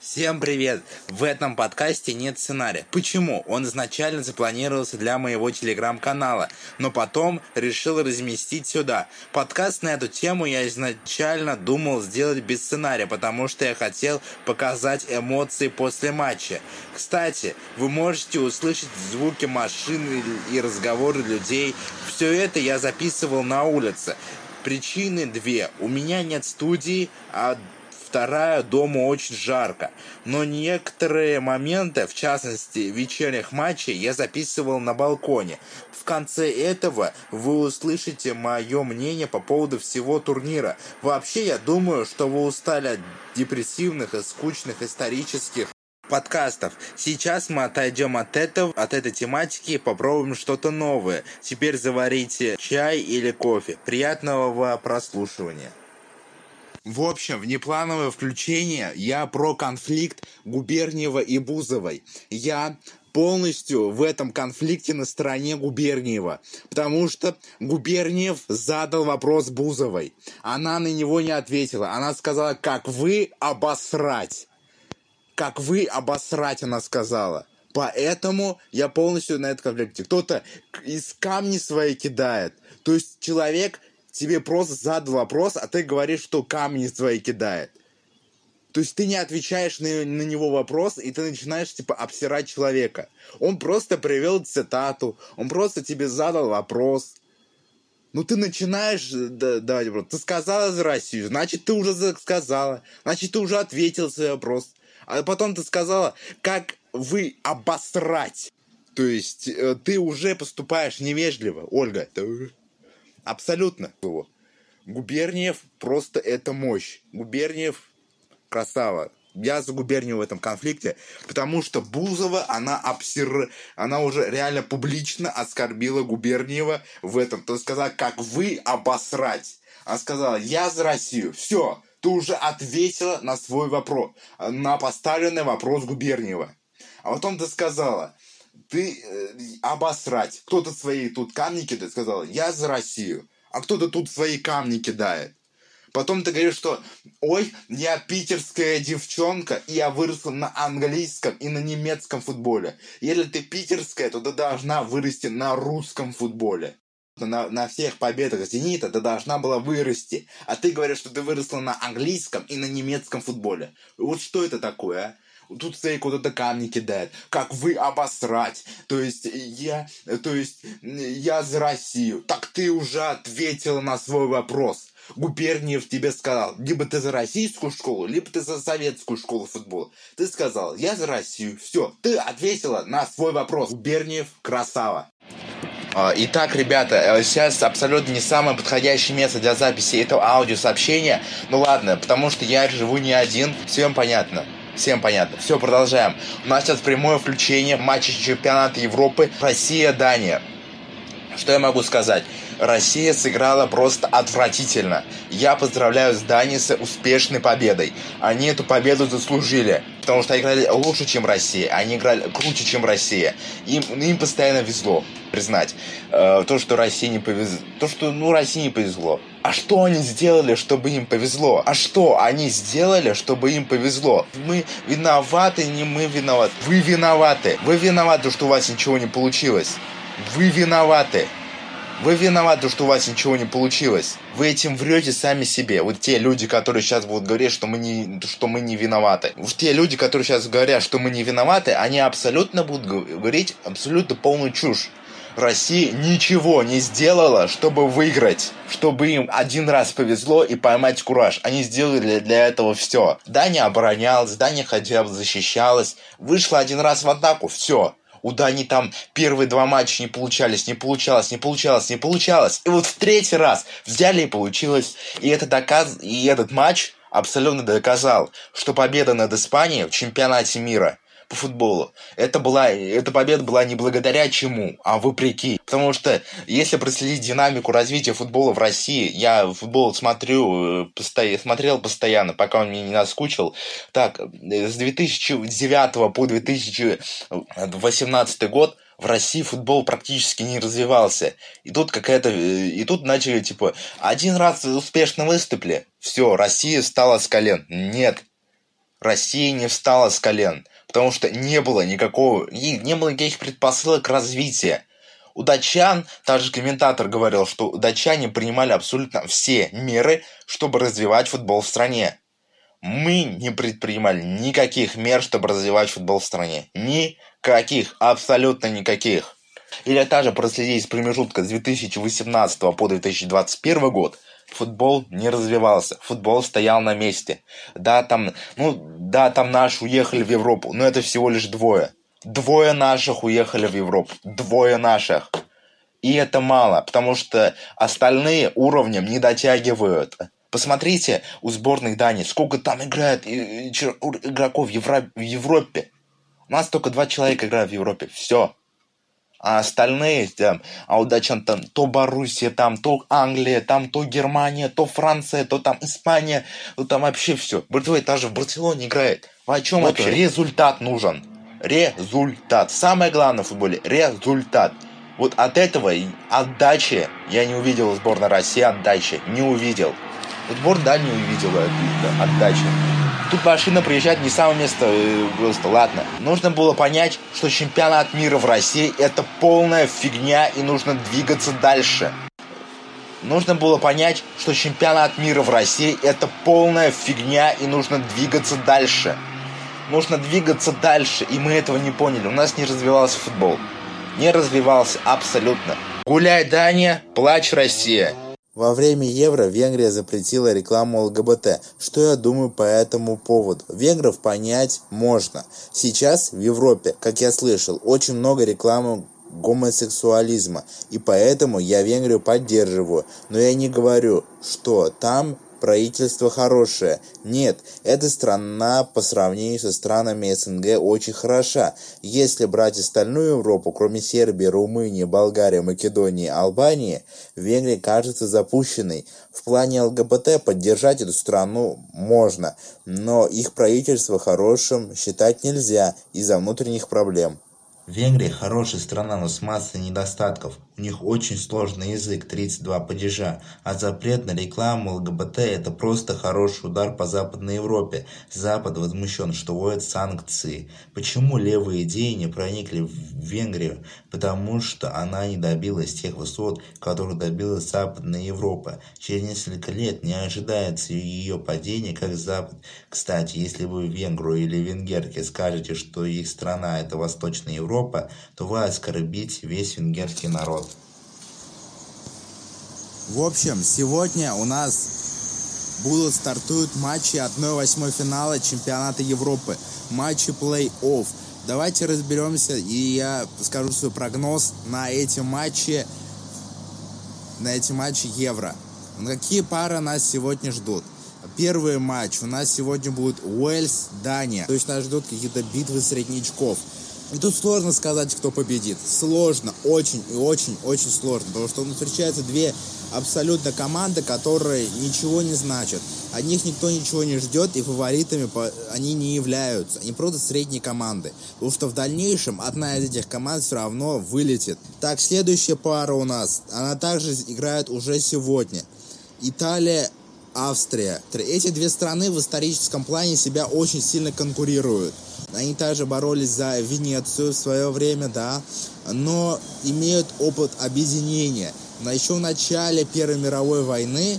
Всем привет! В этом подкасте нет сценария. Почему? Он изначально запланировался для моего телеграм-канала, но потом решил разместить сюда. Подкаст на эту тему я изначально думал сделать без сценария, потому что я хотел показать эмоции после матча. Кстати, вы можете услышать звуки машин и разговоры людей. Все это я записывал на улице. Причины две. У меня нет студии, а вторая дома очень жарко. Но некоторые моменты, в частности вечерних матчей, я записывал на балконе. В конце этого вы услышите мое мнение по поводу всего турнира. Вообще, я думаю, что вы устали от депрессивных и скучных исторических подкастов. Сейчас мы отойдем от этого, от этой тематики и попробуем что-то новое. Теперь заварите чай или кофе. Приятного прослушивания. В общем, внеплановое включение. Я про конфликт Губерниева и Бузовой. Я полностью в этом конфликте на стороне Губерниева. Потому что Губерниев задал вопрос Бузовой. Она на него не ответила. Она сказала, как вы обосрать. Как вы обосрать, она сказала. Поэтому я полностью на этом конфликте. Кто-то из камни свои кидает. То есть человек тебе просто задал вопрос, а ты говоришь, что камни свои кидает. То есть ты не отвечаешь на, на него вопрос, и ты начинаешь, типа, обсирать человека. Он просто привел цитату, он просто тебе задал вопрос. Ну ты начинаешь да, давать вопрос. Ты сказала за Россию, значит, ты уже сказала. Значит, ты уже ответил свой вопрос. А потом ты сказала, как вы обосрать. То есть э, ты уже поступаешь невежливо, Ольга. Абсолютно. Его. Губерниев просто это мощь. Губерниев красава. Я за Губерниева в этом конфликте, потому что Бузова, она обсер... она уже реально публично оскорбила Губерниева в этом. То есть сказала, как вы обосрать. Она сказала, я за Россию. Все, ты уже ответила на свой вопрос, на поставленный вопрос Губерниева. А потом ты сказала, ты э, обосрать. Кто-то свои тут камни кидает, сказал, я за Россию. А кто-то тут свои камни кидает. Потом ты говоришь, что ой, я питерская девчонка, и я выросла на английском и на немецком футболе. Если ты питерская, то ты должна вырасти на русском футболе. На, на всех победах «Зенита» ты должна была вырасти. А ты говоришь, что ты выросла на английском и на немецком футболе. Вот что это такое, а? Тут стоит куда-то камни кидает, как вы обосрать, то есть я, то есть я за Россию, так ты уже ответила на свой вопрос. Губерниев тебе сказал, либо ты за российскую школу, либо ты за советскую школу футбола. Ты сказал, я за Россию. Все, ты ответила на свой вопрос. Губерниев красава. А, итак, ребята, э, сейчас абсолютно не самое подходящее место для записи этого аудиосообщения. Ну ладно, потому что я живу не один, всем понятно. Всем понятно. Все, продолжаем. У нас сейчас прямое включение матча чемпионата Европы Россия-Дания. Что я могу сказать? Россия сыграла просто отвратительно. Я поздравляю с Данией с успешной победой. Они эту победу заслужили, потому что играли лучше, чем Россия. Они играли круче, чем Россия. Им, им постоянно везло, признать. Э, то, что России не повезло. То, что, ну, России не повезло. А что они сделали, чтобы им повезло? А что они сделали, чтобы им повезло? Мы виноваты, не мы виноваты. Вы виноваты. Вы виноваты, что у вас ничего не получилось. Вы виноваты. Вы виноваты, что у вас ничего не получилось. Вы этим врете сами себе. Вот те люди, которые сейчас будут говорить, что мы не, что мы не виноваты. Вот те люди, которые сейчас говорят, что мы не виноваты, они абсолютно будут говорить абсолютно полную чушь. Россия ничего не сделала, чтобы выиграть. Чтобы им один раз повезло и поймать кураж. Они сделали для этого все. Дания оборонялась, Дания хотя бы защищалась. Вышла один раз в атаку, все. У Дани там первые два матча не получались, не получалось, не получалось, не получалось. И вот в третий раз взяли и получилось. И это доказ... и этот матч абсолютно доказал, что победа над Испанией в чемпионате мира по футболу. Это была, эта победа была не благодаря чему, а вопреки. Потому что если проследить динамику развития футбола в России, я футбол смотрю, э, постоянно, смотрел постоянно, пока он мне не наскучил. Так, с 2009 по 2018 год в России футбол практически не развивался. И тут какая-то... Э, и тут начали, типа, один раз успешно выступили, все, Россия встала с колен. Нет, Россия не встала с колен, потому что не было никакого, не было никаких предпосылок развития. У датчан, также комментатор говорил, что датчане принимали абсолютно все меры, чтобы развивать футбол в стране. Мы не предпринимали никаких мер, чтобы развивать футбол в стране. Никаких, абсолютно никаких. Или также проследить с промежутка с 2018 по 2021 год, футбол не развивался, футбол стоял на месте. Да, там, ну, да, там наши уехали в Европу, но это всего лишь двое. Двое наших уехали в Европу. Двое наших. И это мало, потому что остальные уровнем не дотягивают. Посмотрите у сборных Дании, сколько там играет игроков в Европе. У нас только два человека играют в Европе. Все. А остальные, там, а у датчан там то Боруссия, там, то Англия, там, то Германия, то Франция, то там Испания, ну там вообще все. Братвей даже в Барселоне играет. А о чем вот вообще? Результат нужен. Результат. Самое главное в футболе – результат. Вот от этого отдачи я не увидел сборной России отдачи. Не увидел. Сбор, да, не увидела отдачи. Тут машина приезжает не самое место э, просто, ладно. Нужно было понять, что чемпионат мира в России это полная фигня и нужно двигаться дальше. Нужно было понять, что чемпионат мира в России это полная фигня и нужно двигаться дальше. Нужно двигаться дальше, и мы этого не поняли. У нас не развивался футбол. Не развивался абсолютно. Гуляй, Дания, плачь, Россия. Во время Евро Венгрия запретила рекламу ЛГБТ. Что я думаю по этому поводу? Венгров понять можно. Сейчас в Европе, как я слышал, очень много рекламы гомосексуализма. И поэтому я Венгрию поддерживаю. Но я не говорю, что там правительство хорошее. Нет, эта страна по сравнению со странами СНГ очень хороша. Если брать остальную Европу, кроме Сербии, Румынии, Болгарии, Македонии, Албании, Венгрия кажется запущенной. В плане ЛГБТ поддержать эту страну можно, но их правительство хорошим считать нельзя из-за внутренних проблем. Венгрия хорошая страна, но с массой недостатков. У них очень сложный язык, 32 падежа, а запрет на рекламу ЛГБТ – это просто хороший удар по Западной Европе. Запад возмущен, что вводят санкции. Почему левые идеи не проникли в Венгрию? Потому что она не добилась тех высот, которых добилась Западная Европа. Через несколько лет не ожидается ее падение, как Запад. Кстати, если вы венгру или венгерке скажете, что их страна – это Восточная Европа, то вы оскорбите весь венгерский народ. В общем, сегодня у нас будут стартуют матчи 1-8 финала чемпионата Европы. Матчи плей-офф. Давайте разберемся, и я скажу свой прогноз на эти матчи, на эти матчи Евро. Какие пары нас сегодня ждут? Первый матч у нас сегодня будет Уэльс, Дания. То есть нас ждут какие-то битвы среднячков. И тут сложно сказать, кто победит. Сложно, очень и очень-очень сложно. Потому что ну, встречаются две абсолютно команды, которые ничего не значат. От них никто ничего не ждет, и фаворитами они не являются. Они просто средние команды. Потому что в дальнейшем одна из этих команд все равно вылетит. Так, следующая пара у нас. Она также играет уже сегодня. Италия Австрия. Эти две страны в историческом плане себя очень сильно конкурируют. Они также боролись за Венецию в свое время, да, но имеют опыт объединения. Но еще в начале Первой мировой войны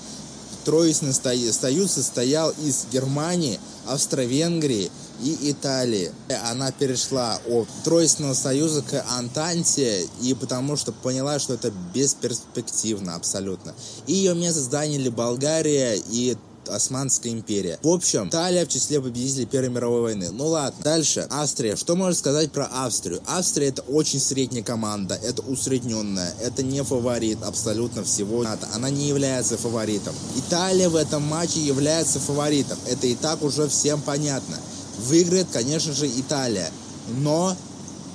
Троицный союз состоял из Германии, Австро-Венгрии и Италии. Она перешла от Троицного союза к Антанте, и потому что поняла, что это бесперспективно абсолютно. И ее место заняли Болгария и Османская империя. В общем, Италия в числе победителей Первой мировой войны. Ну ладно. Дальше. Австрия. Что можно сказать про Австрию? Австрия это очень средняя команда. Это усредненная. Это не фаворит абсолютно всего. Она не является фаворитом. Италия в этом матче является фаворитом. Это и так уже всем понятно. Выиграет, конечно же, Италия. Но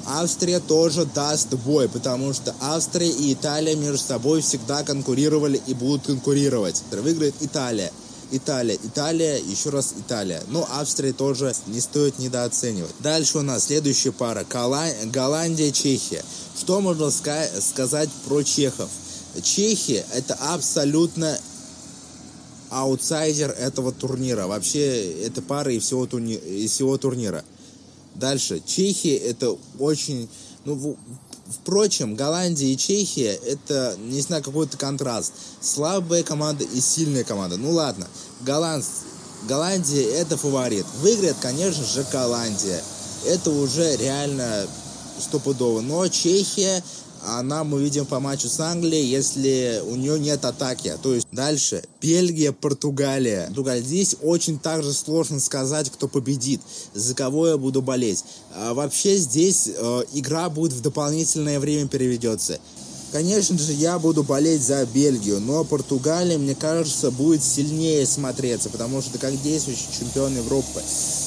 Австрия тоже даст бой, потому что Австрия и Италия между собой всегда конкурировали и будут конкурировать. Выиграет Италия. Италия, Италия, еще раз Италия. Но Австрия тоже не стоит недооценивать. Дальше у нас следующая пара. Голландия, Чехия. Что можно сказать про чехов? Чехия это абсолютно аутсайдер этого турнира. Вообще, это пара и всего, турни... и всего турнира. Дальше. Чехия это очень... Ну, Впрочем, Голландия и Чехия это, не знаю, какой-то контраст. Слабая команда и сильная команда. Ну ладно, Голланд... Голландия это фаворит. Выиграет, конечно же, Голландия. Это уже реально стопудово. Но Чехия она мы видим по матчу с Англией, если у нее нет атаки. То есть дальше Бельгия, Португалия. Португалия. Здесь очень также сложно сказать, кто победит, за кого я буду болеть. А вообще здесь э, игра будет в дополнительное время переведется. Конечно же, я буду болеть за Бельгию, но Португалия, мне кажется, будет сильнее смотреться, потому что как действующий чемпион Европы.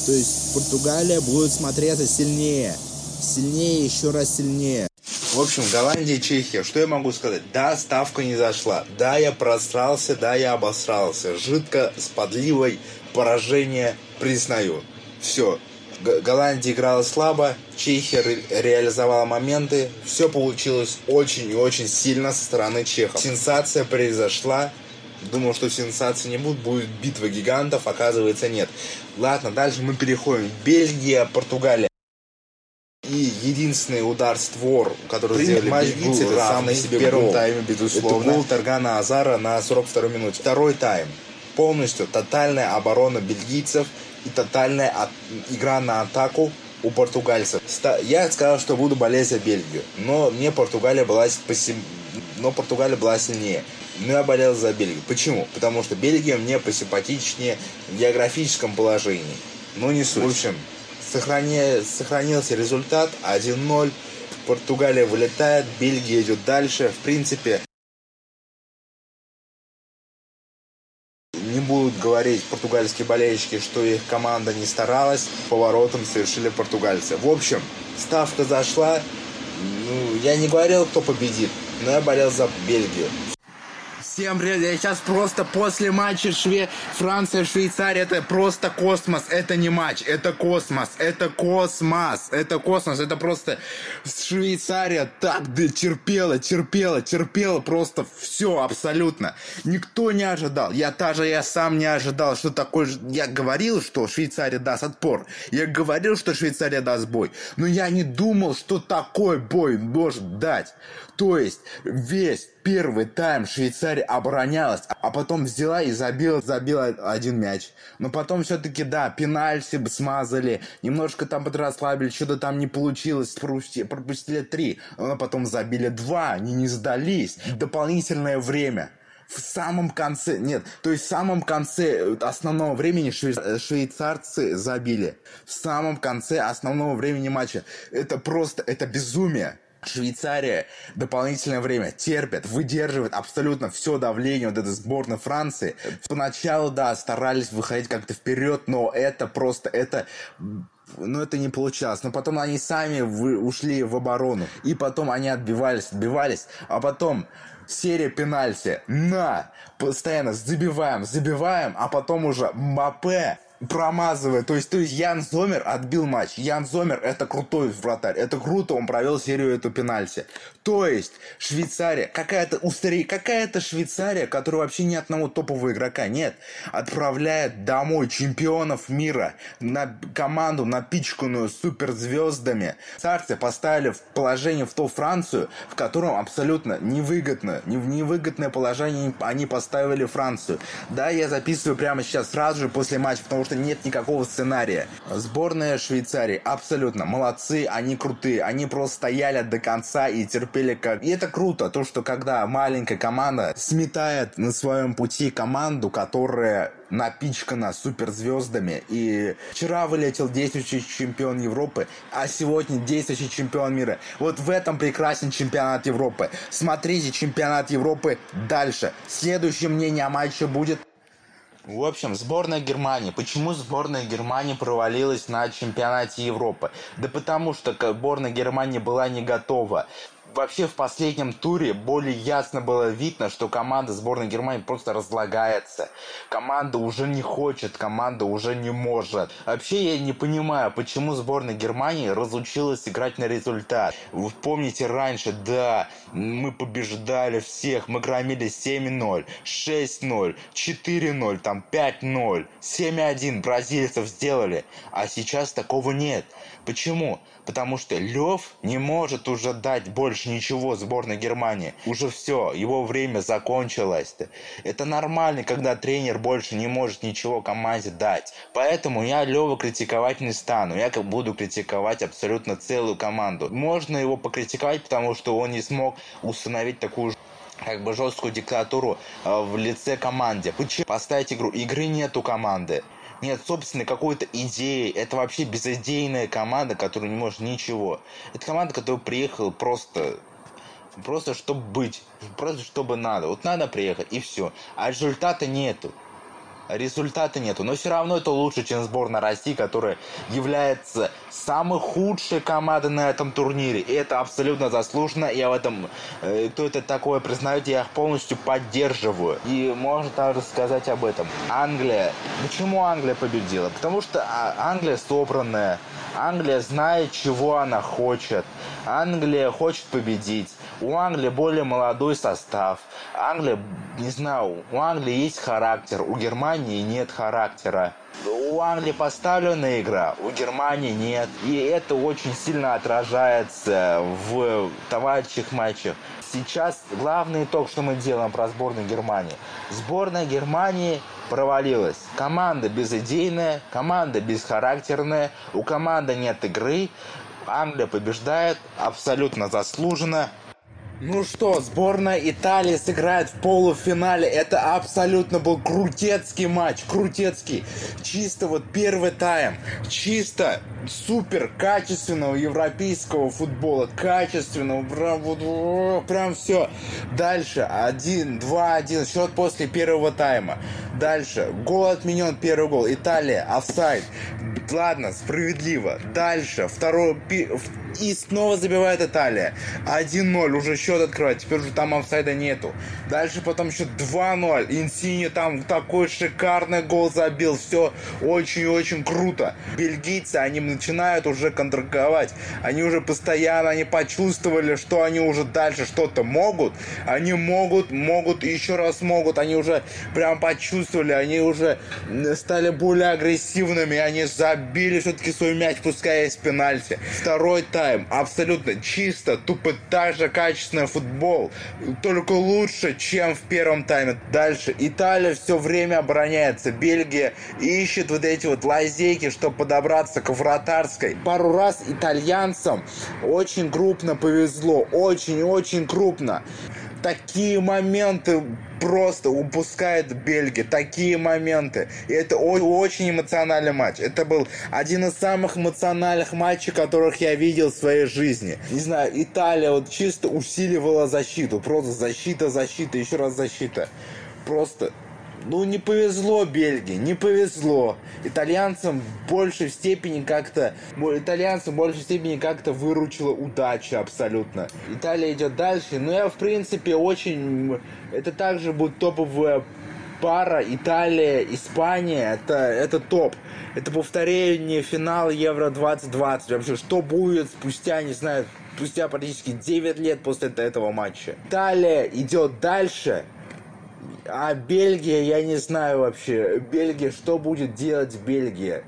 То есть Португалия будет смотреться сильнее. Сильнее, еще раз сильнее. В общем, Голландия Чехия. Что я могу сказать? Да, ставка не зашла. Да, я просрался, да, я обосрался. Жидко, с подливой, поражение признаю. Все. Г- Голландия играла слабо, Чехия ре- реализовала моменты. Все получилось очень и очень сильно со стороны чехов. Сенсация произошла. Думал, что сенсации не будет, будет битва гигантов, оказывается нет. Ладно, дальше мы переходим. Бельгия, Португалия. И единственный удар створ, который сделали матч был это равный себе первом гол. тайме, безусловно. Это гол Таргана Азара на 42 минуте. Второй тайм. Полностью тотальная оборона бельгийцев и тотальная от- игра на атаку у португальцев. Я сказал, что буду болеть за Бельгию, но мне Португалия была, но Португалия была сильнее. Но я болел за Бельгию. Почему? Потому что Бельгия мне посимпатичнее в географическом положении. Но не суть. В общем, сохрани- сохранился результат 1-0. Португалия вылетает, Бельгия идет дальше. В принципе, не будут говорить португальские болельщики, что их команда не старалась, поворотом совершили португальцы. В общем, ставка зашла. Ну, я не говорил, кто победит, но я болел за Бельгию. Всем привет, я сейчас просто после матча Шве... Франция, Швейцария, это просто космос, это не матч, это космос, это космос, это космос, это просто Швейцария так да, терпела, терпела, терпела просто все абсолютно. Никто не ожидал, я даже я сам не ожидал, что такое, ж- я говорил, что Швейцария даст отпор, я говорил, что Швейцария даст бой, но я не думал, что такой бой может дать. То есть весь первый тайм Швейцария оборонялась, а потом взяла и забила, забила один мяч. Но потом все-таки, да, пенальти смазали, немножко там подрасслабили, что-то там не получилось, пропусти- пропустили три, но потом забили два, они не сдались. Дополнительное время. В самом конце, нет, то есть в самом конце основного времени шве- швейцарцы забили. В самом конце основного времени матча. Это просто, это безумие. Швейцария дополнительное время терпит, выдерживает абсолютно все давление вот этой сборной Франции. Поначалу, да, старались выходить как-то вперед, но это просто, это ну, это не получалось. Но потом они сами вы, ушли в оборону. И потом они отбивались, отбивались. А потом серия пенальти. На! Постоянно забиваем, забиваем. А потом уже Мбаппе промазывает. То есть, то есть Ян Зомер отбил матч. Ян Зомер это крутой вратарь. Это круто, он провел серию эту пенальти. То есть Швейцария, какая-то устари, какая-то Швейцария, которая вообще ни одного топового игрока нет, отправляет домой чемпионов мира на команду, напичканную суперзвездами. Царцы поставили в положение в ту Францию, в котором абсолютно невыгодно, не в невыгодное положение они поставили Францию. Да, я записываю прямо сейчас, сразу же после матча, потому что нет никакого сценария. Сборная Швейцарии абсолютно молодцы, они крутые, они просто стояли до конца и терпели как... И это круто, то, что когда маленькая команда сметает на своем пути команду, которая напичкана суперзвездами. И вчера вылетел действующий чемпион Европы, а сегодня действующий чемпион мира. Вот в этом прекрасен чемпионат Европы. Смотрите чемпионат Европы дальше. Следующее мнение о матче будет в общем, сборная Германии. Почему сборная Германии провалилась на чемпионате Европы? Да потому что сборная Германии была не готова. Вообще в последнем туре более ясно было видно, что команда сборной Германии просто разлагается. Команда уже не хочет, команда уже не может. Вообще я не понимаю, почему сборная Германии разучилась играть на результат. Вы помните раньше, да, мы побеждали всех, мы громили 7-0, 6-0, 4-0, там 5-0, 7-1 бразильцев сделали. А сейчас такого нет. Почему? Потому что Лев не может уже дать больше ничего сборной Германии. Уже все, его время закончилось. Это нормально, когда тренер больше не может ничего команде дать. Поэтому я Лева критиковать не стану. Я буду критиковать абсолютно целую команду. Можно его покритиковать, потому что он не смог установить такую как бы жесткую диктатуру э, в лице команде. Почему? Поставить игру. Игры нету команды нет собственной какой-то идеи. Это вообще безидейная команда, которая не может ничего. Это команда, которая приехала просто просто чтобы быть, просто чтобы надо. Вот надо приехать и все. А результата нету результата нету. Но все равно это лучше, чем сборная России, которая является самой худшей командой на этом турнире. И это абсолютно заслуженно. Я в этом, э, кто это такое признает, я их полностью поддерживаю. И можно также сказать об этом. Англия. Почему Англия победила? Потому что а, Англия собранная. Англия знает, чего она хочет. Англия хочет победить. У Англии более молодой состав. Англия, не знаю, у Англии есть характер, у Германии нет характера. У Англии поставленная игра, у Германии нет. И это очень сильно отражается в товарищеских матчах. Сейчас главный итог, что мы делаем про сборную Германии. Сборная Германии провалилась. Команда безыдейная, команда бесхарактерная, у команды нет игры. Англия побеждает абсолютно заслуженно. Ну что, сборная Италии сыграет в полуфинале. Это абсолютно был крутецкий матч, крутецкий. Чисто вот первый тайм, чисто супер качественного европейского футбола, качественного, прям вот, прям все. Дальше, один, два, один, счет после первого тайма. Дальше, гол отменен, первый гол, Италия, офсайд. Ладно, справедливо. Дальше, второй, и снова забивает Италия. 1-0, уже счет открывает, теперь уже там офсайда нету. Дальше потом еще 2-0, Инсини там такой шикарный гол забил, все очень-очень круто. Бельгийцы, они начинают уже контратаковать. Они уже постоянно, они почувствовали, что они уже дальше что-то могут. Они могут, могут, еще раз могут. Они уже прям почувствовали, они уже стали более агрессивными. Они забили все-таки свой мяч, пускай есть пенальти. Второй тайм, абсолютно чисто, тупо так же качественный футбол. Только лучше, чем в первом тайме. Дальше. Италия все время обороняется. Бельгия ищет вот эти вот лазейки, чтобы подобраться к вратарской. Пару раз итальянцам очень крупно повезло, очень-очень крупно. Такие моменты просто упускает Бельгия. Такие моменты. И это очень эмоциональный матч. Это был один из самых эмоциональных матчей, которых я видел в своей жизни. Не знаю, Италия вот чисто усиливала защиту. Просто защита, защита, еще раз защита. Просто ну, не повезло Бельгии, не повезло. Итальянцам в большей степени как-то... Итальянцам в большей степени как-то выручила удача абсолютно. Италия идет дальше. Но я, в принципе, очень... Это также будет топовая пара Италия, Испания, это, это топ. Это повторение финала Евро 2020. Вообще, что будет спустя, не знаю, спустя практически 9 лет после этого матча. Италия идет дальше, а Бельгия, я не знаю вообще. Бельгия, что будет делать Бельгия?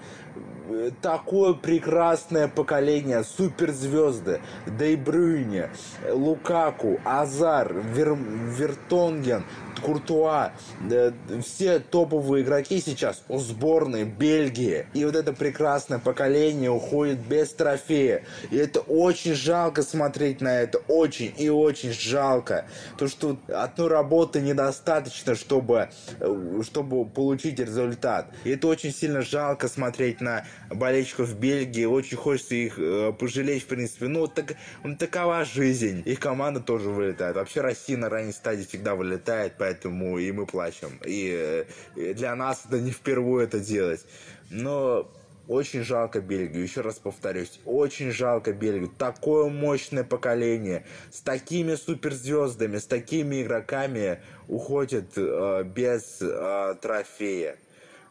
такое прекрасное поколение, суперзвезды, Дейбрюйне, Лукаку, Азар, Вер, Вертонген, Куртуа, э, все топовые игроки сейчас у сборной Бельгии. И вот это прекрасное поколение уходит без трофея. И это очень жалко смотреть на это. Очень и очень жалко. То, что одной работы недостаточно, чтобы, э, чтобы получить результат. И это очень сильно жалко смотреть на болельщиков Бельгии. Очень хочется их э, пожалеть, в принципе. Ну, так, такова жизнь. Их команда тоже вылетает. Вообще Россия на ранней стадии всегда вылетает, поэтому поэтому и мы плачем. И, и для нас это не впервые это делать. Но Очень жалко Бельгию, еще раз повторюсь, очень жалко Бельгию. Такое мощное поколение, с такими суперзвездами, с такими игроками уходит э, без э, трофея.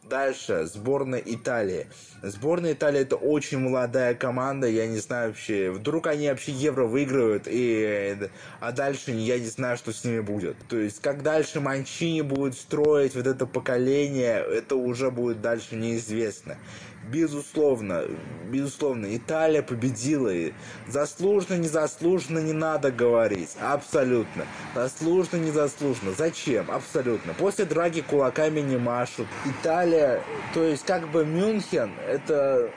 Дальше, сборная Италии. Сборная Италии это очень молодая команда, я не знаю вообще, вдруг они вообще Евро выиграют, и, а дальше я не знаю, что с ними будет. То есть, как дальше Манчини будет строить вот это поколение, это уже будет дальше неизвестно. Безусловно, безусловно, Италия победила. И заслуженно, незаслуженно не надо говорить. Абсолютно. Заслуженно, незаслуженно. Зачем? Абсолютно. После драки кулаками не машут. Италия, то есть как бы Мюнхен, это...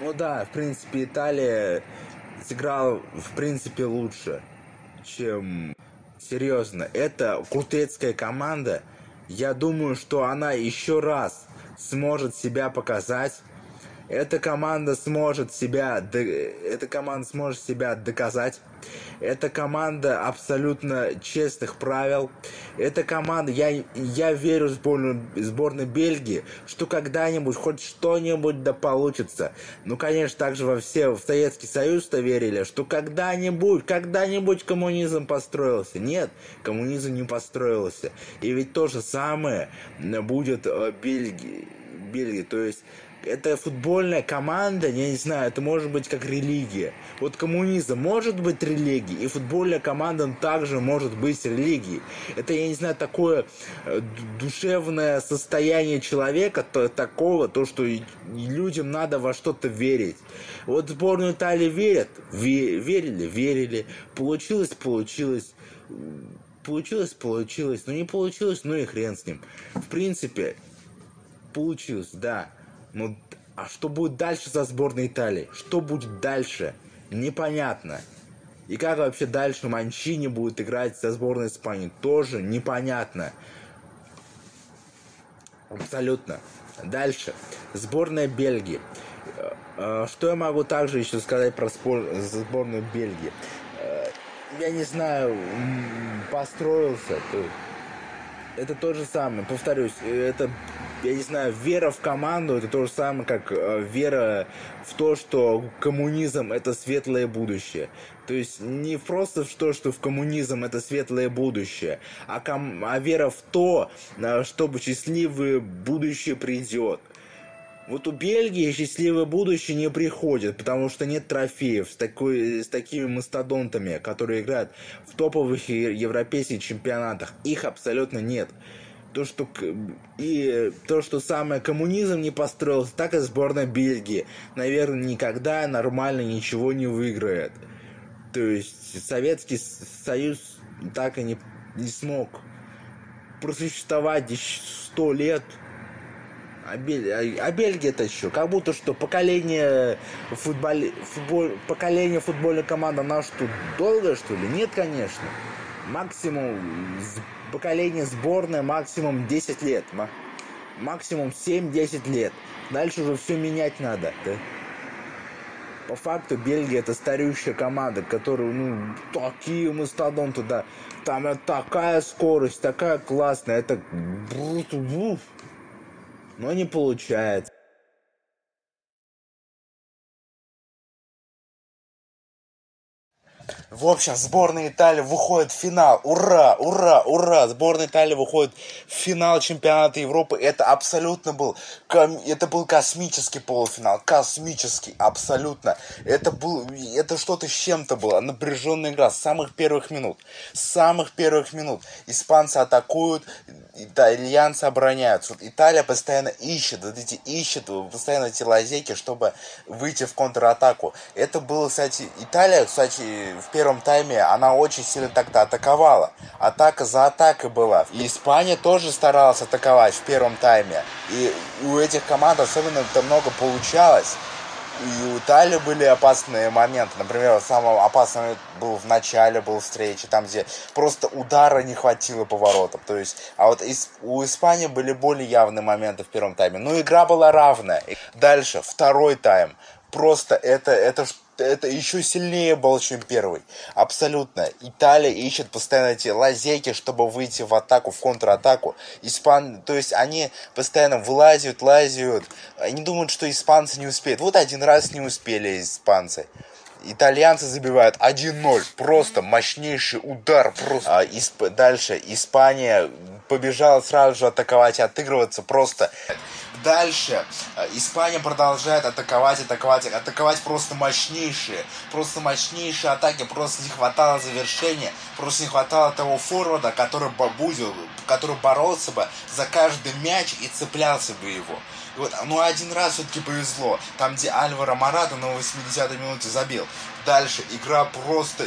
Ну да, в принципе, Италия сыграла в принципе лучше, чем... Серьезно, это крутецкая команда. Я думаю, что она еще раз сможет себя показать эта команда сможет себя, эта команда сможет себя доказать. Эта команда абсолютно честных правил. Эта команда, я, я верю в сборную, сборной Бельгии, что когда-нибудь хоть что-нибудь да получится. Ну, конечно, также во все в Советский Союз-то верили, что когда-нибудь, когда-нибудь коммунизм построился. Нет, коммунизм не построился. И ведь то же самое будет э, Бельгии. Бельгии. То есть это футбольная команда, я не знаю, это может быть как религия. Вот коммунизм может быть религией, и футбольная команда также может быть религией. Это, я не знаю, такое э, душевное состояние человека, то, такого, то, что людям надо во что-то верить. Вот сборную Италии верят, верили, верили, получилось, получилось получилось, получилось, но не получилось, ну и хрен с ним. В принципе, получилось, да. Ну, а что будет дальше со сборной Италии? Что будет дальше? Непонятно. И как вообще дальше Манчини будет играть со сборной Испании? Тоже непонятно. Абсолютно. Дальше. Сборная Бельгии. Э, э, что я могу также еще сказать про сборную Бельгии? Э, я не знаю, построился. Это то же самое. Повторюсь, это я не знаю, вера в команду это то же самое, как э, вера в то, что коммунизм это светлое будущее. То есть не просто в то, что в коммунизм это светлое будущее, а, ком- а вера в то, э, чтобы счастливое будущее придет. Вот у Бельгии счастливое будущее не приходит, потому что нет трофеев с, такой, с такими мастодонтами, которые играют в топовых европейских чемпионатах. Их абсолютно нет то, что и то, что самое коммунизм не построился, так и сборная Бельгии, наверное, никогда нормально ничего не выиграет. То есть Советский Союз так и не, не смог просуществовать сто лет. А, Бель... а, а Бельгия-то еще, как будто что поколение футбол... футбол... поколение футбольной команды, она что, долго что ли? Нет, конечно. Максимум поколение сборная максимум 10 лет. Максимум 7-10 лет. Дальше уже все менять надо. Да? По факту Бельгия это стареющая команда, которая, ну, такие мастодонты, да. Там такая скорость, такая классная, это... Но не получается. В общем, сборная Италии выходит в финал. Ура, ура, ура! Сборная Италии выходит в финал чемпионата Европы. Это абсолютно был, это был космический полуфинал. Космический, абсолютно. Это был, это что-то с чем-то было. Напряженная игра с самых первых минут. С самых первых минут. Испанцы атакуют, итальянцы обороняются. Италия постоянно ищет, вот эти ищет постоянно эти лазейки, чтобы выйти в контратаку. Это было, кстати, Италия, кстати, в первом тайме она очень сильно тогда атаковала. Атака за атакой была. И Испания тоже старалась атаковать в первом тайме. И у этих команд особенно это много получалось. И у Италии были опасные моменты. Например, самый опасный был в начале был встречи, там, где просто удара не хватило поворотов. То есть, а вот у Испании были более явные моменты в первом тайме. Но игра была равная. Дальше, второй тайм. Просто это, это это еще сильнее был, чем первый. Абсолютно. Италия ищет постоянно эти лазейки, чтобы выйти в атаку, в контратаку. Испан... То есть они постоянно вылазят, лазят. Они думают, что испанцы не успеют. Вот один раз не успели испанцы. Итальянцы забивают 1-0. Просто мощнейший удар. Просто. А, исп... Дальше Испания побежала сразу же атаковать и отыгрываться просто. Дальше э, Испания продолжает атаковать, атаковать, атаковать просто мощнейшие, просто мощнейшие атаки, просто не хватало завершения, просто не хватало того форварда, который бабузил, который боролся бы за каждый мяч и цеплялся бы его. И вот, ну, один раз все-таки повезло, там, где Альваро Марата на 80-й минуте забил. Дальше игра просто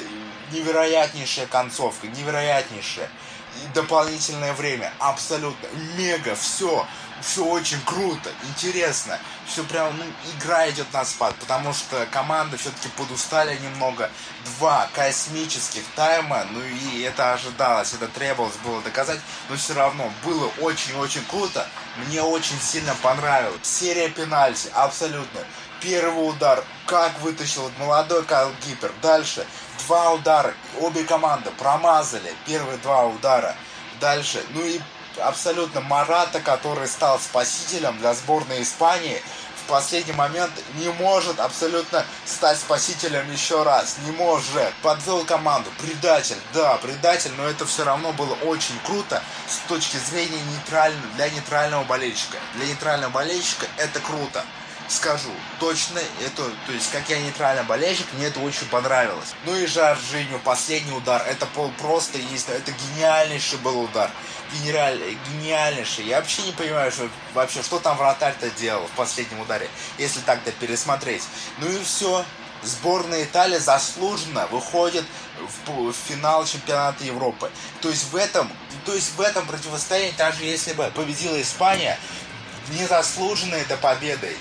невероятнейшая концовка, невероятнейшая. Дополнительное время, абсолютно, мега, все все очень круто, интересно. Все прям, ну, игра идет на спад, потому что команды все-таки подустали немного. Два космических тайма, ну и это ожидалось, это требовалось было доказать, но все равно было очень-очень круто. Мне очень сильно понравилось. Серия пенальти, абсолютно. Первый удар, как вытащил молодой Кайл Гипер. Дальше, два удара, обе команды промазали первые два удара. Дальше, ну и абсолютно Марата, который стал спасителем для сборной Испании, в последний момент не может абсолютно стать спасителем еще раз. Не может. Подвел команду. Предатель. Да, предатель, но это все равно было очень круто с точки зрения нейтрального, для нейтрального болельщика. Для нейтрального болельщика это круто скажу, точно, это, то есть, как я нейтральный болельщик, мне это очень понравилось. Ну и Жоржиню, последний удар, это просто есть, это гениальнейший был удар. Генераль, гениальнейший. Я вообще не понимаю, что, вообще, что там вратарь-то делал в последнем ударе, если так-то пересмотреть. Ну и все. Сборная Италии заслуженно выходит в, в финал чемпионата Европы. То есть в этом, то есть в этом противостоянии, даже если бы победила Испания, незаслуженной до победой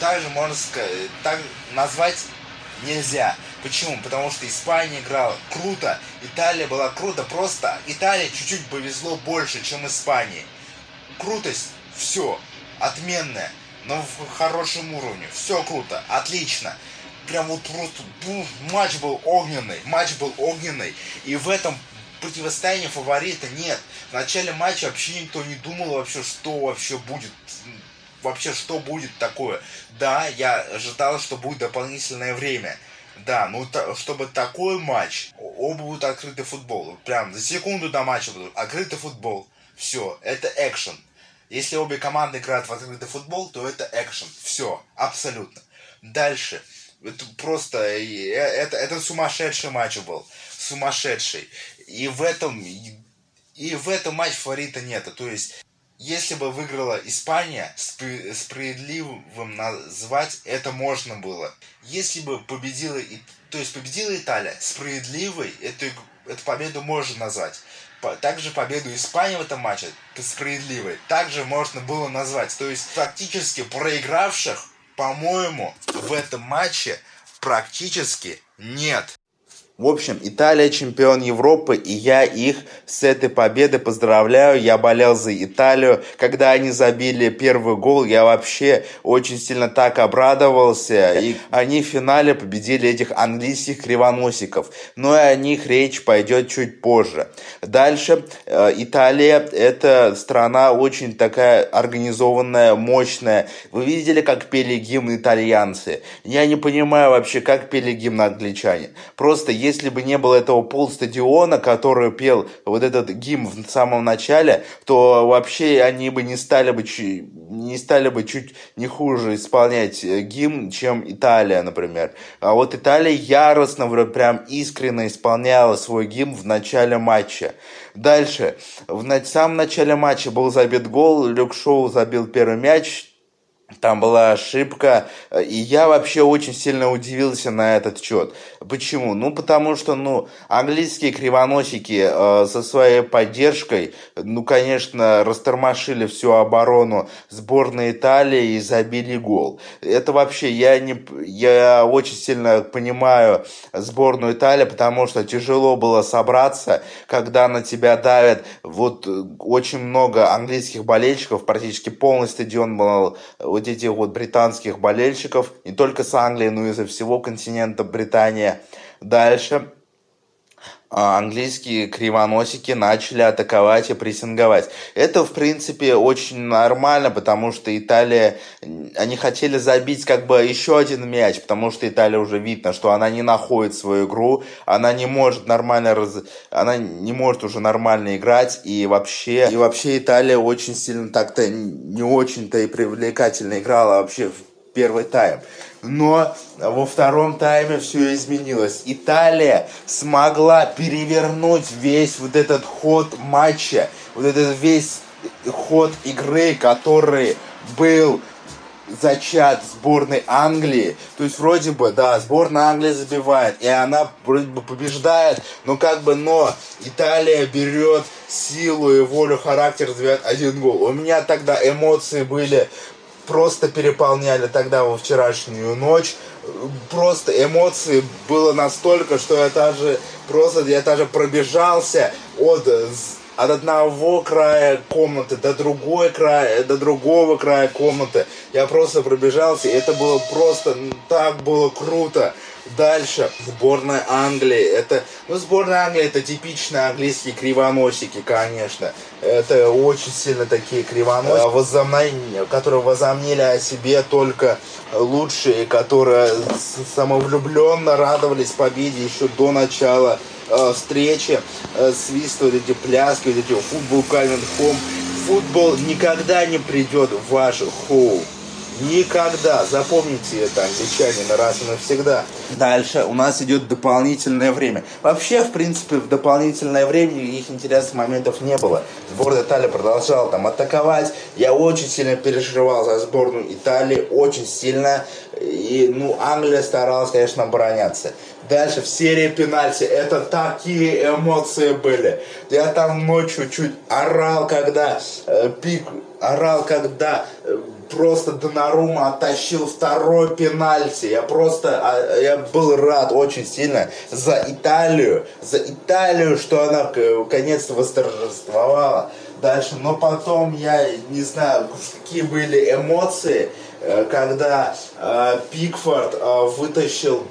также можно сказать, так назвать нельзя. Почему? Потому что Испания играла круто, Италия была круто, просто Италия чуть-чуть повезло больше, чем Испании. Крутость, все, отменная, но в хорошем уровне, все круто, отлично. Прям вот просто бух, матч был огненный, матч был огненный, и в этом противостоянии фаворита нет. В начале матча вообще никто не думал вообще, что вообще будет вообще что будет такое. Да, я ожидал, что будет дополнительное время. Да, ну та, чтобы такой матч, оба будут открытый футбол. Прям за секунду до матча будут открытый футбол. Все, это экшен. Если обе команды играют в открытый футбол, то это экшен. Все, абсолютно. Дальше. Это просто, э, это, это сумасшедший матч был. Сумасшедший. И в этом, и в этом матч фаворита нет. То есть если бы выиграла Испания, справедливым назвать это можно было. Если бы победила, то есть победила Италия, справедливой эту, эту победу можно назвать. Также победу Испании в этом матче справедливой также можно было назвать. То есть практически проигравших, по-моему, в этом матче практически нет. В общем, Италия чемпион Европы, и я их с этой победой поздравляю. Я болел за Италию. Когда они забили первый гол, я вообще очень сильно так обрадовался. И они в финале победили этих английских кривоносиков. Но и о них речь пойдет чуть позже. Дальше. Э, Италия – это страна очень такая организованная, мощная. Вы видели, как пели гимн итальянцы? Я не понимаю вообще, как пели гимн англичане. Просто если бы не было этого полстадиона, который пел вот этот гимн в самом начале, то вообще они бы не стали бы, не стали бы чуть не хуже исполнять э, гимн, чем Италия, например. А вот Италия яростно, прям искренне исполняла свой гимн в начале матча. Дальше. В самом начале матча был забит гол, Люк Шоу забил первый мяч, там была ошибка, и я вообще очень сильно удивился на этот счет. Почему? Ну, потому что, ну, английские кривоносики э, со своей поддержкой, ну, конечно, растормошили всю оборону сборной Италии и забили гол. Это вообще, я, не, я очень сильно понимаю сборную Италии, потому что тяжело было собраться, когда на тебя давят вот очень много английских болельщиков, практически полный стадион был вот этих вот британских болельщиков, не только с Англии, но и со всего континента Британия. Дальше английские кривоносики начали атаковать и прессинговать. Это, в принципе, очень нормально, потому что Италия, они хотели забить как бы еще один мяч, потому что Италия уже видно, что она не находит свою игру, она не может нормально, раз... она не может уже нормально играть, и вообще, и вообще Италия очень сильно так-то не очень-то и привлекательно играла вообще в первый тайм. Но во втором тайме все изменилось. Италия смогла перевернуть весь вот этот ход матча, вот этот весь ход игры, который был зачат сборной Англии. То есть вроде бы, да, сборная Англии забивает, и она вроде бы побеждает, но как бы, но Италия берет силу и волю, характер, забивает один гол. У меня тогда эмоции были просто переполняли тогда во вчерашнюю ночь. Просто эмоции было настолько, что я даже просто я даже пробежался от от одного края комнаты до другой края, до другого края комнаты. Я просто пробежался, и это было просто так было круто. Дальше, сборная Англии. Это, ну, сборная Англии это типичные английские кривоносики, конечно. Это очень сильно такие кривоносики, возомнения, которые возомнили о себе только лучшие, которые самовлюбленно радовались победе еще до начала э, встречи, э, эти пляски, вот эти футбол Кальвин Хом. Футбол никогда не придет в ваш хоу. Никогда. Запомните это, англичане, на раз и навсегда. Дальше у нас идет дополнительное время. Вообще, в принципе, в дополнительное время никаких интересных моментов не было. Сборная Италии продолжала там атаковать. Я очень сильно переживал за сборную Италии. Очень сильно. И, ну, Англия старалась, конечно, обороняться. Дальше в серии пенальти. Это такие эмоции были. Я там ночью чуть орал, когда э, пик орал, когда э, просто Донарума оттащил второй пенальти. Я просто, а, я был рад очень сильно за Италию, за Италию, что она наконец-то восторжествовала дальше. Но потом я не знаю, какие были эмоции, э, когда э, Пикфорд э, вытащил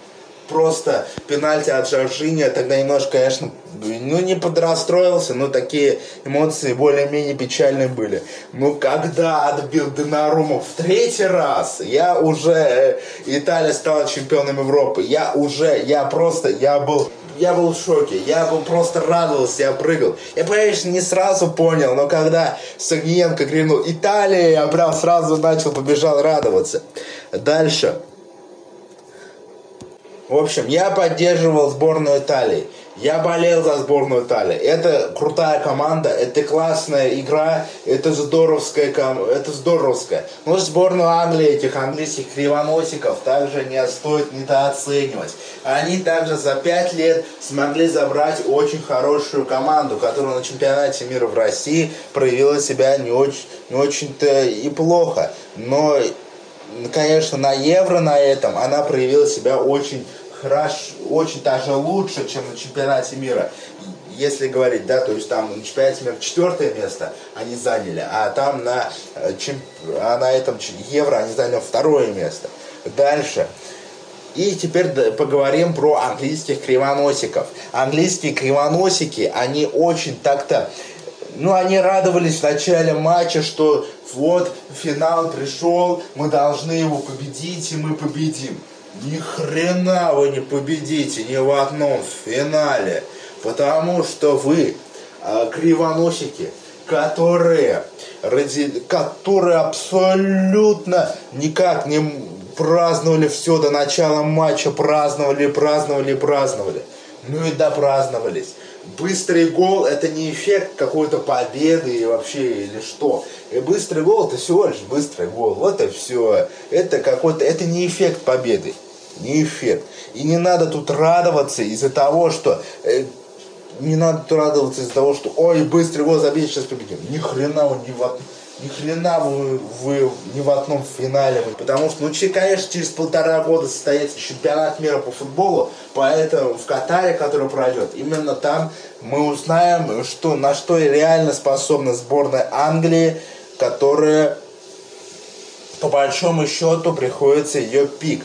просто пенальти от Жоржиния, тогда немножко, конечно, ну не подрастроился, но такие эмоции более-менее печальные были. Но когда отбил Донарума в третий раз, я уже, э, Италия стала чемпионом Европы, я уже, я просто, я был я был в шоке, я был просто радовался, я прыгал. Я, конечно, не сразу понял, но когда Сагниенко крикнул «Италия!», я прям сразу начал, побежал радоваться. Дальше. В общем, я поддерживал сборную Италии. Я болел за сборную Италии. Это крутая команда, это классная игра, это здоровская, это здоровская. Но сборную Англии, этих английских кривоносиков, также не стоит недооценивать. Они также за пять лет смогли забрать очень хорошую команду, которая на чемпионате мира в России проявила себя не очень, не очень-то и плохо. Но конечно, на Евро на этом она проявила себя очень хорошо, очень даже лучше, чем на чемпионате мира. Если говорить, да, то есть там на чемпионате мира четвертое место они заняли, а там на, э, чемп... а на этом Евро они заняли второе место. Дальше. И теперь поговорим про английских кривоносиков. Английские кривоносики, они очень так-то ну, они радовались в начале матча, что вот финал пришел, мы должны его победить, и мы победим. Ни хрена вы не победите ни в одном финале, потому что вы э, кривоносики, которые, ради, которые абсолютно никак не праздновали все до начала матча, праздновали, праздновали, праздновали. Ну и допраздновались. Быстрый гол это не эффект какой-то победы и вообще или что. И быстрый гол это всего лишь быстрый гол. Вот и все. Это какой-то, это не эффект победы. Не эффект. И не надо тут радоваться из-за того, что э, не надо тут радоваться из-за того, что ой, быстрый гол забить, сейчас победим. Ни хрена он не в ни хрена вы, вы ни в одном финале. Потому что, ну, конечно, через полтора года состоится чемпионат мира по футболу, поэтому в Катаре, который пройдет, именно там мы узнаем, что, на что реально способна сборная Англии, которая по большому счету приходится ее пик.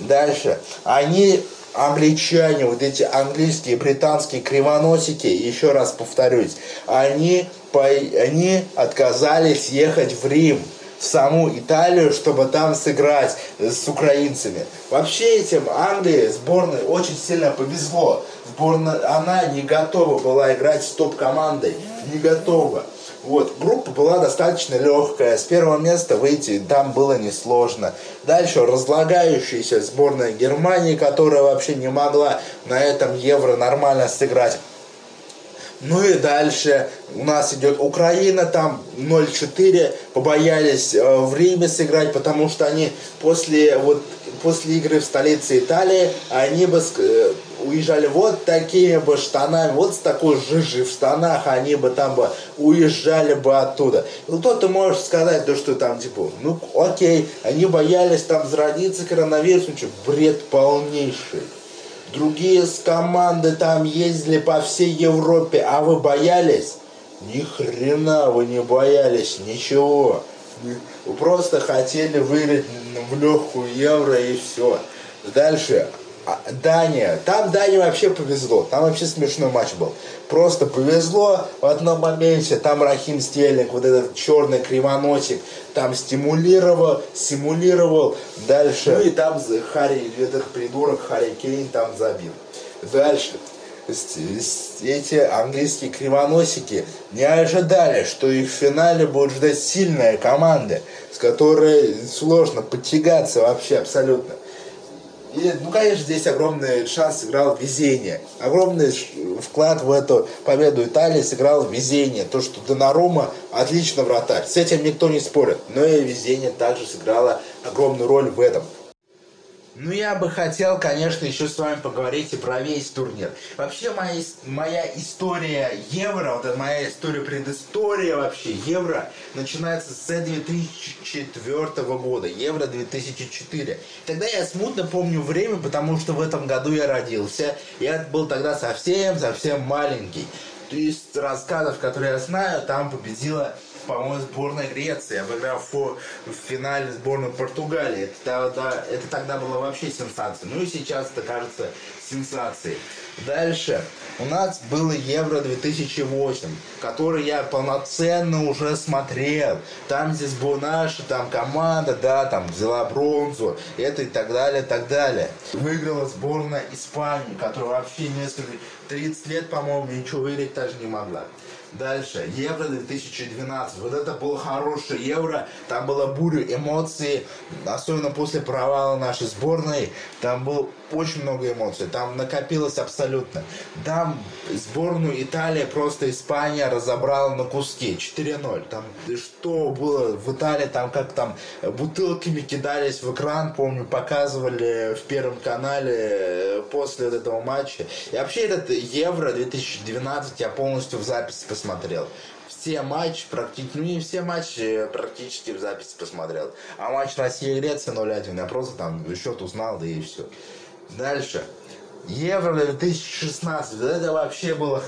Дальше. Они англичане, вот эти английские, британские кривоносики, еще раз повторюсь, они, они отказались ехать в Рим в саму Италию, чтобы там сыграть с украинцами. Вообще этим Англии сборной очень сильно повезло. Сборная, она не готова была играть с топ-командой. Не готова. Вот, группа была достаточно легкая. С первого места выйти там было несложно. Дальше разлагающаяся сборная Германии, которая вообще не могла на этом Евро нормально сыграть. Ну и дальше у нас идет Украина, там 0-4, побоялись э, в Риме сыграть, потому что они после, вот, после игры в столице Италии, они бы э, уезжали вот такими бы штанами, вот с такой жижей в штанах, они бы там бы уезжали бы оттуда. Ну, то ты можешь сказать, то, что там, типа, ну, окей, они боялись там заразиться коронавирусом, что бред полнейший. Другие с команды там ездили по всей Европе, а вы боялись? Ни хрена вы не боялись, ничего. Вы просто хотели выиграть в легкую евро и все. Дальше. А, Дания. Там Дания вообще повезло. Там вообще смешной матч был. Просто повезло в одном моменте. Там Рахим Стерлинг, вот этот черный кривоносик, там стимулировал, симулировал. Дальше. Ну и там Харри, этот придурок Харри Кейн там забил. Дальше эти английские кривоносики не ожидали, что их в финале будет ждать сильная команда, с которой сложно подтягаться вообще абсолютно. И, ну, конечно, здесь огромный шанс сыграл везение. Огромный вклад в эту победу Италии сыграл везение. То, что Донарума отлично вратарь. С этим никто не спорит. Но и везение также сыграло огромную роль в этом. Ну, я бы хотел, конечно, еще с вами поговорить и про весь турнир. Вообще, моя, моя история Евро, вот моя история предыстория вообще Евро, начинается с 2004 года, Евро 2004. Тогда я смутно помню время, потому что в этом году я родился. Я был тогда совсем-совсем маленький. То есть рассказов, которые я знаю, там победила по-моему, сборная Греции, обыграв в финале сборную Португалии. Это, да, это тогда было вообще сенсация. Ну и сейчас это кажется сенсацией. Дальше. У нас было Евро 2008, который я полноценно уже смотрел. Там здесь была наша там команда, да, там взяла бронзу, это и так далее, и так далее. Выиграла сборная Испании, которая вообще несколько, 30 лет, по-моему, ничего выиграть даже не могла. Дальше. Евро 2012. Вот это был хороший Евро. Там было буря эмоций. Особенно после провала нашей сборной. Там было очень много эмоций. Там накопилось абсолютно. Там сборную Италии просто Испания разобрала на куски. 4-0. Там что было в Италии, там как там бутылками кидались в экран, помню, показывали в Первом канале э, после этого матча. И вообще этот Евро 2012 я полностью в записи посмотрел все матчи, практически, ну не все матчи практически в записи посмотрел. А матч Россия-Греция 0-1, я просто там счет узнал, да и все. Дальше. Евро 2016. Это вообще было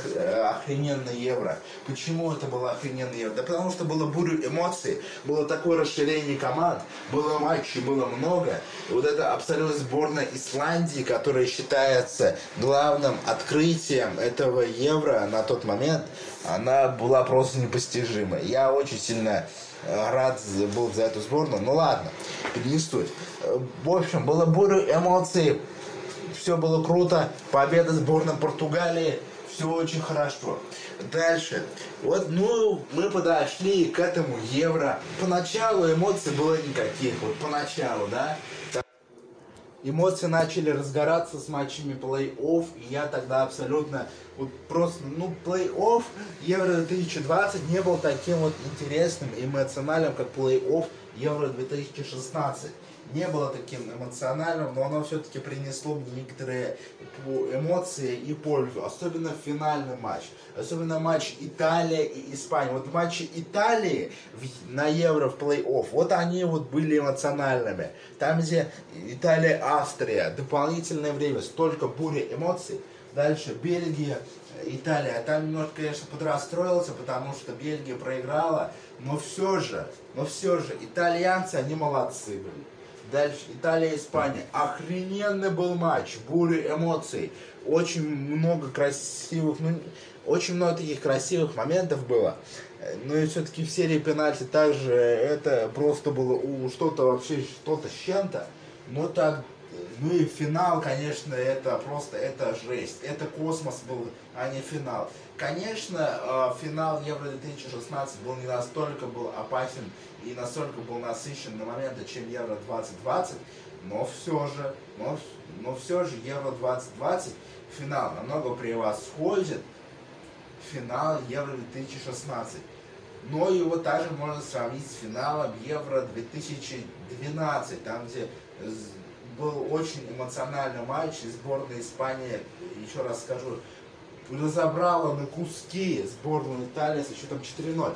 охрененное евро. Почему это было охрененное евро? Да потому что было бурю эмоций, было такое расширение команд, было матчей, было много. И вот это абсолютно сборная Исландии, которая считается главным открытием этого евро на тот момент, она была просто непостижима. Я очень сильно э, рад был за эту сборную. Ну ладно, перенесусь. Э, в общем, было бурю эмоций все было круто, победа сборной Португалии, все очень хорошо. Дальше. Вот, ну, мы подошли к этому евро. Поначалу эмоций было никаких, вот поначалу, да. Эмоции начали разгораться с матчами плей-офф, и я тогда абсолютно, вот просто, ну, плей-офф Евро 2020 не был таким вот интересным, эмоциональным, как плей-офф Евро 2016 не было таким эмоциональным, но оно все-таки принесло мне некоторые эмоции и пользу. Особенно финальный матч. Особенно матч Италия и Испания. Вот матчи Италии на Евро в плей-офф, вот они вот были эмоциональными. Там, где Италия-Австрия, дополнительное время, столько бури эмоций. Дальше Бельгия, Италия. Там немножко, конечно, подрастроился, потому что Бельгия проиграла, но все же, но все же, итальянцы, они молодцы были. Дальше Италия, Испания. Охрененный был матч, буря эмоций. Очень много красивых, ну, очень много таких красивых моментов было. Ну и все-таки в серии пенальти также это просто было у что-то вообще, что-то с чем-то. Но так, ну и финал, конечно, это просто, это жесть. Это космос был, а не финал. Конечно, э, финал Евро 2016 был не настолько был опасен и настолько был насыщен на моменты, чем Евро 2020, но все же, но, но все же Евро 2020 финал намного превосходит финал Евро 2016. Но его также можно сравнить с финалом Евро 2012, там где был очень эмоциональный матч, и сборная Испании, еще раз скажу, разобрала на куски сборную Италии с счетом 4-0.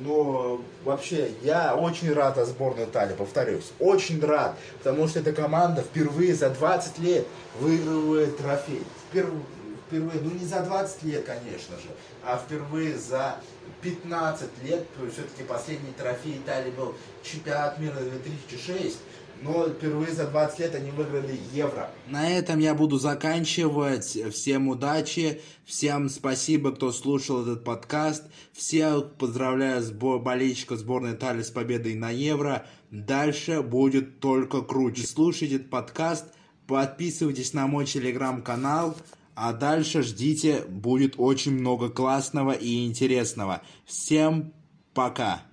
Но вообще я очень рад о сборной Италии, повторюсь. Очень рад, потому что эта команда впервые за 20 лет выигрывает трофей. Впервые, впервые, ну не за 20 лет, конечно же, а впервые за 15 лет. Все-таки последний трофей Италии был чемпионат мира 2006 но впервые за 20 лет они выиграли евро. На этом я буду заканчивать. Всем удачи, всем спасибо, кто слушал этот подкаст. Всех поздравляю сбор, болельщиков сборной Италии с победой на евро. Дальше будет только круче. Слушайте этот подкаст, подписывайтесь на мой телеграм-канал. А дальше ждите, будет очень много классного и интересного. Всем пока!